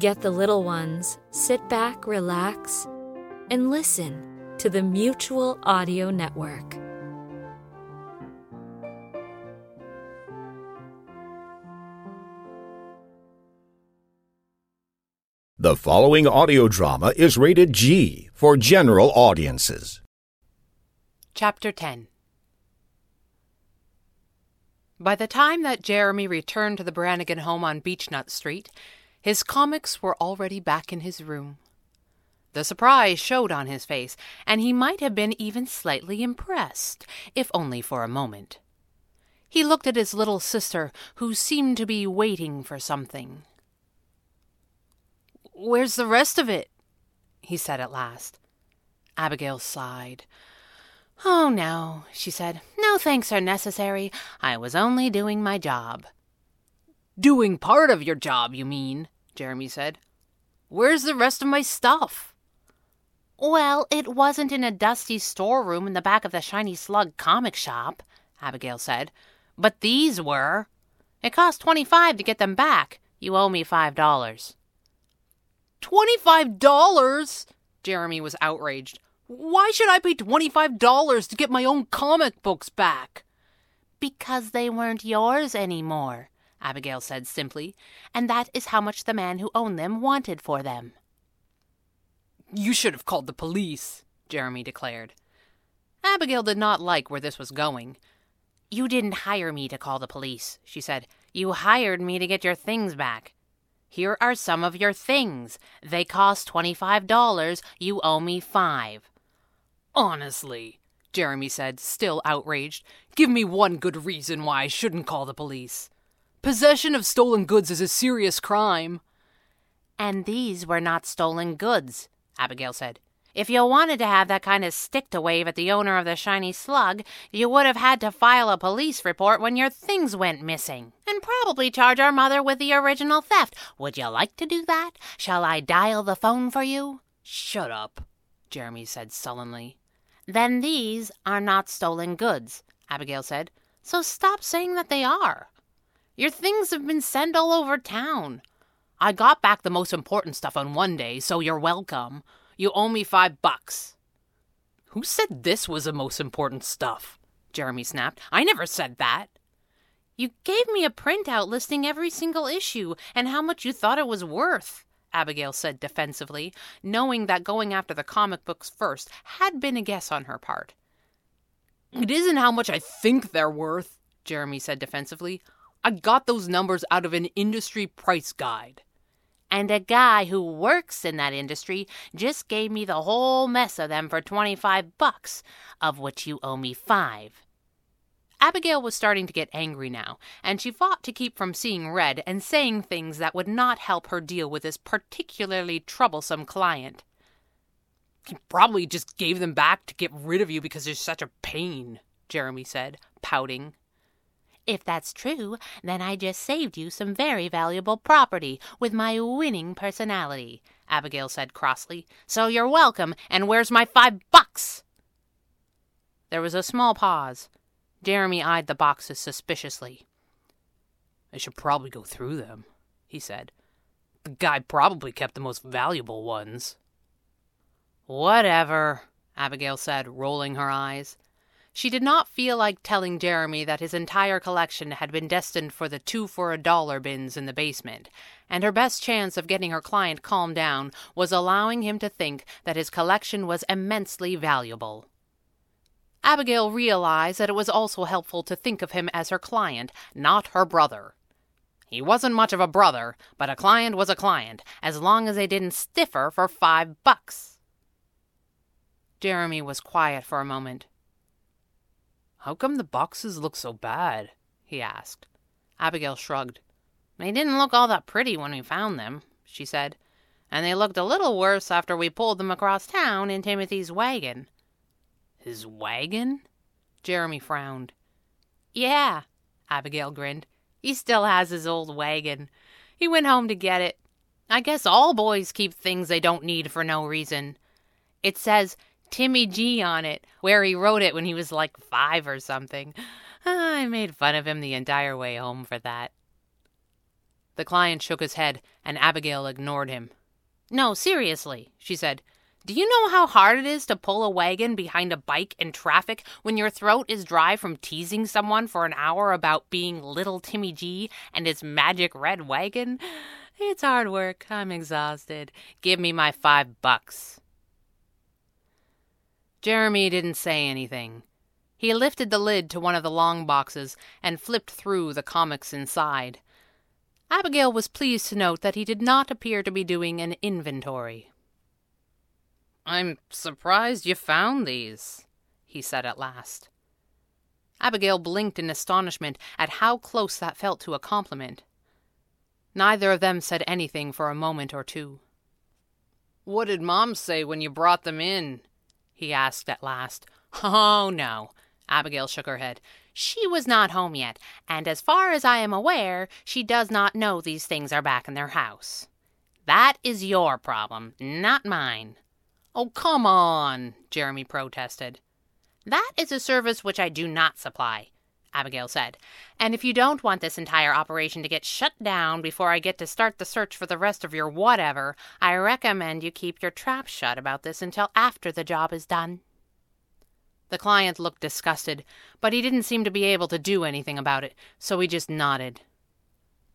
Get the little ones, sit back, relax, and listen to the Mutual Audio Network. The following audio drama is rated G for general audiences. Chapter 10 By the time that Jeremy returned to the Brannigan home on Beechnut Street, his comics were already back in his room. The surprise showed on his face, and he might have been even slightly impressed, if only for a moment. He looked at his little sister, who seemed to be waiting for something. Where's the rest of it? he said at last. Abigail sighed. Oh, no, she said. No thanks are necessary. I was only doing my job. Doing part of your job, you mean, Jeremy said. Where's the rest of my stuff? Well, it wasn't in a dusty storeroom in the back of the Shiny Slug comic shop, Abigail said. But these were. It cost twenty-five to get them back. You owe me five dollars. Twenty-five dollars? Jeremy was outraged. Why should I pay twenty-five dollars to get my own comic books back? Because they weren't yours anymore, Abigail said simply, and that is how much the man who owned them wanted for them. You should have called the police, Jeremy declared. Abigail did not like where this was going. You didn't hire me to call the police, she said. You hired me to get your things back. Here are some of your things. They cost twenty-five dollars. You owe me five. Honestly, Jeremy said, still outraged, give me one good reason why I shouldn't call the police. Possession of stolen goods is a serious crime. And these were not stolen goods, Abigail said. If you wanted to have that kind of stick to wave at the owner of the shiny slug, you would have had to file a police report when your things went missing, and probably charge our mother with the original theft. Would you like to do that? Shall I dial the phone for you? Shut up, Jeremy said sullenly. Then these are not stolen goods, Abigail said. So stop saying that they are. Your things have been sent all over town. I got back the most important stuff on one day, so you're welcome. You owe me five bucks. Who said this was the most important stuff? Jeremy snapped. I never said that. You gave me a printout listing every single issue and how much you thought it was worth, Abigail said defensively, knowing that going after the comic books first had been a guess on her part. It isn't how much I think they're worth, Jeremy said defensively. I got those numbers out of an industry price guide. And a guy who works in that industry just gave me the whole mess of them for 25 bucks, of which you owe me 5. Abigail was starting to get angry now, and she fought to keep from seeing red and saying things that would not help her deal with this particularly troublesome client. He probably just gave them back to get rid of you because you're such a pain, Jeremy said, pouting. If that's true, then I just saved you some very valuable property with my winning personality, Abigail said crossly. So you're welcome, and where's my five bucks? There was a small pause. Jeremy eyed the boxes suspiciously. I should probably go through them, he said. The guy probably kept the most valuable ones. Whatever, Abigail said, rolling her eyes. She did not feel like telling Jeremy that his entire collection had been destined for the two for a dollar bins in the basement, and her best chance of getting her client calmed down was allowing him to think that his collection was immensely valuable. Abigail realized that it was also helpful to think of him as her client, not her brother. He wasn't much of a brother, but a client was a client, as long as they didn't stiffer for five bucks. Jeremy was quiet for a moment. How come the boxes look so bad? he asked. Abigail shrugged. They didn't look all that pretty when we found them, she said, and they looked a little worse after we pulled them across town in Timothy's wagon. His wagon? Jeremy frowned. Yeah, Abigail grinned. He still has his old wagon. He went home to get it. I guess all boys keep things they don't need for no reason. It says Timmy G on it, where he wrote it when he was like five or something. Ah, I made fun of him the entire way home for that. The client shook his head, and Abigail ignored him. No, seriously, she said. Do you know how hard it is to pull a wagon behind a bike in traffic when your throat is dry from teasing someone for an hour about being little Timmy G and his magic red wagon? It's hard work. I'm exhausted. Give me my five bucks. Jeremy didn't say anything. He lifted the lid to one of the long boxes and flipped through the comics inside. Abigail was pleased to note that he did not appear to be doing an inventory. I'm surprised you found these, he said at last. Abigail blinked in astonishment at how close that felt to a compliment. Neither of them said anything for a moment or two. What did Mom say when you brought them in? He asked at last. Oh, no, Abigail shook her head. She was not home yet, and as far as I am aware, she does not know these things are back in their house. That is your problem, not mine. Oh, come on, Jeremy protested. That is a service which I do not supply, Abigail said. And if you don't want this entire operation to get shut down before I get to start the search for the rest of your whatever, I recommend you keep your trap shut about this until after the job is done. The client looked disgusted, but he didn't seem to be able to do anything about it, so he just nodded.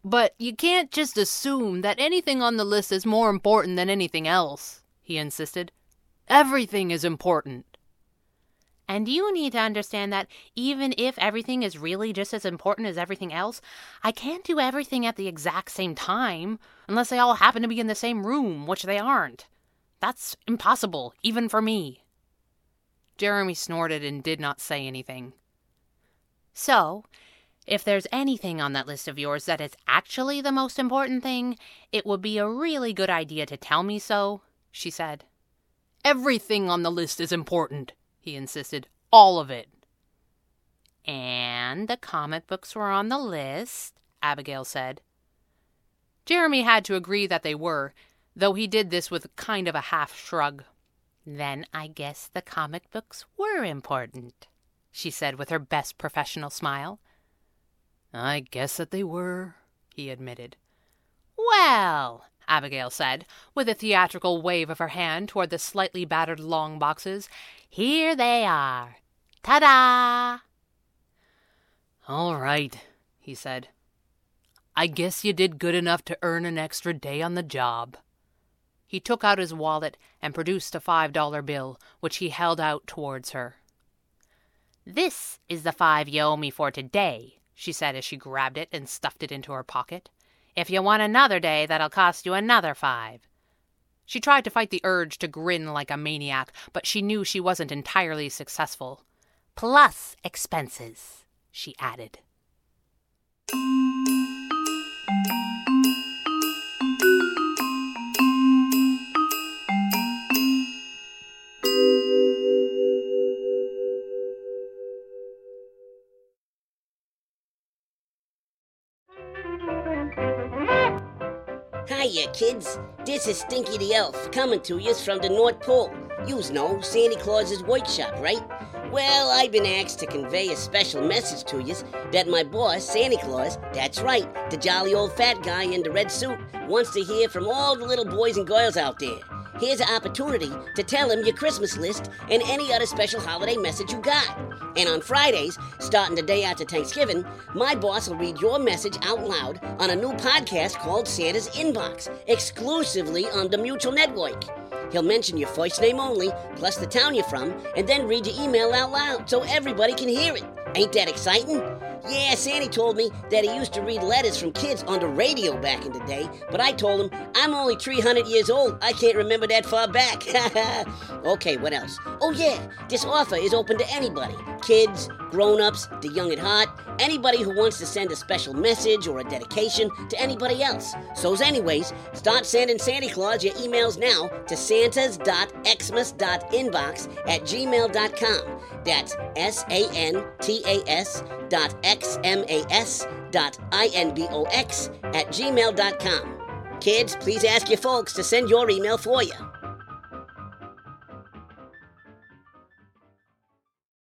But you can't just assume that anything on the list is more important than anything else, he insisted. Everything is important. And you need to understand that even if everything is really just as important as everything else, I can't do everything at the exact same time unless they all happen to be in the same room, which they aren't. That's impossible, even for me. Jeremy snorted and did not say anything. So, if there's anything on that list of yours that is actually the most important thing, it would be a really good idea to tell me so, she said. Everything on the list is important, he insisted. All of it. And the comic books were on the list, Abigail said. Jeremy had to agree that they were, though he did this with kind of a half shrug. Then I guess the comic books were important, she said with her best professional smile. I guess that they were, he admitted. Well, Abigail said, with a theatrical wave of her hand toward the slightly battered long boxes, here they are. Ta da! All right, he said. I guess you did good enough to earn an extra day on the job. He took out his wallet and produced a five dollar bill, which he held out towards her. This is the five you owe me for today, she said as she grabbed it and stuffed it into her pocket. If you want another day, that'll cost you another five. She tried to fight the urge to grin like a maniac, but she knew she wasn't entirely successful. Plus expenses, she added. Hiya, kids. This is Stinky the Elf, coming to yous from the North Pole. Yous know Santa Claus's workshop, right? Well, I've been asked to convey a special message to yous that my boss, Santa Claus, that's right, the jolly old fat guy in the red suit, wants to hear from all the little boys and girls out there. Here's an opportunity to tell him your Christmas list and any other special holiday message you got. And on Fridays, starting the day after Thanksgiving, my boss will read your message out loud on a new podcast called Santa's Inbox, exclusively on the Mutual Network. He'll mention your first name only, plus the town you're from, and then read your email out loud so everybody can hear it. Ain't that exciting? Yeah, Sandy told me that he used to read letters from kids on the radio back in the day, but I told him I'm only 300 years old. I can't remember that far back. okay, what else? Oh, yeah, this offer is open to anybody kids, grown ups, the young at heart, anybody who wants to send a special message or a dedication to anybody else. So's, anyways, start sending Santa Claus your emails now to santas.xmas.inbox at gmail.com. That's S A N T A S dot X M A S dot I N B O X at gmail.com. Kids, please ask your folks to send your email for you.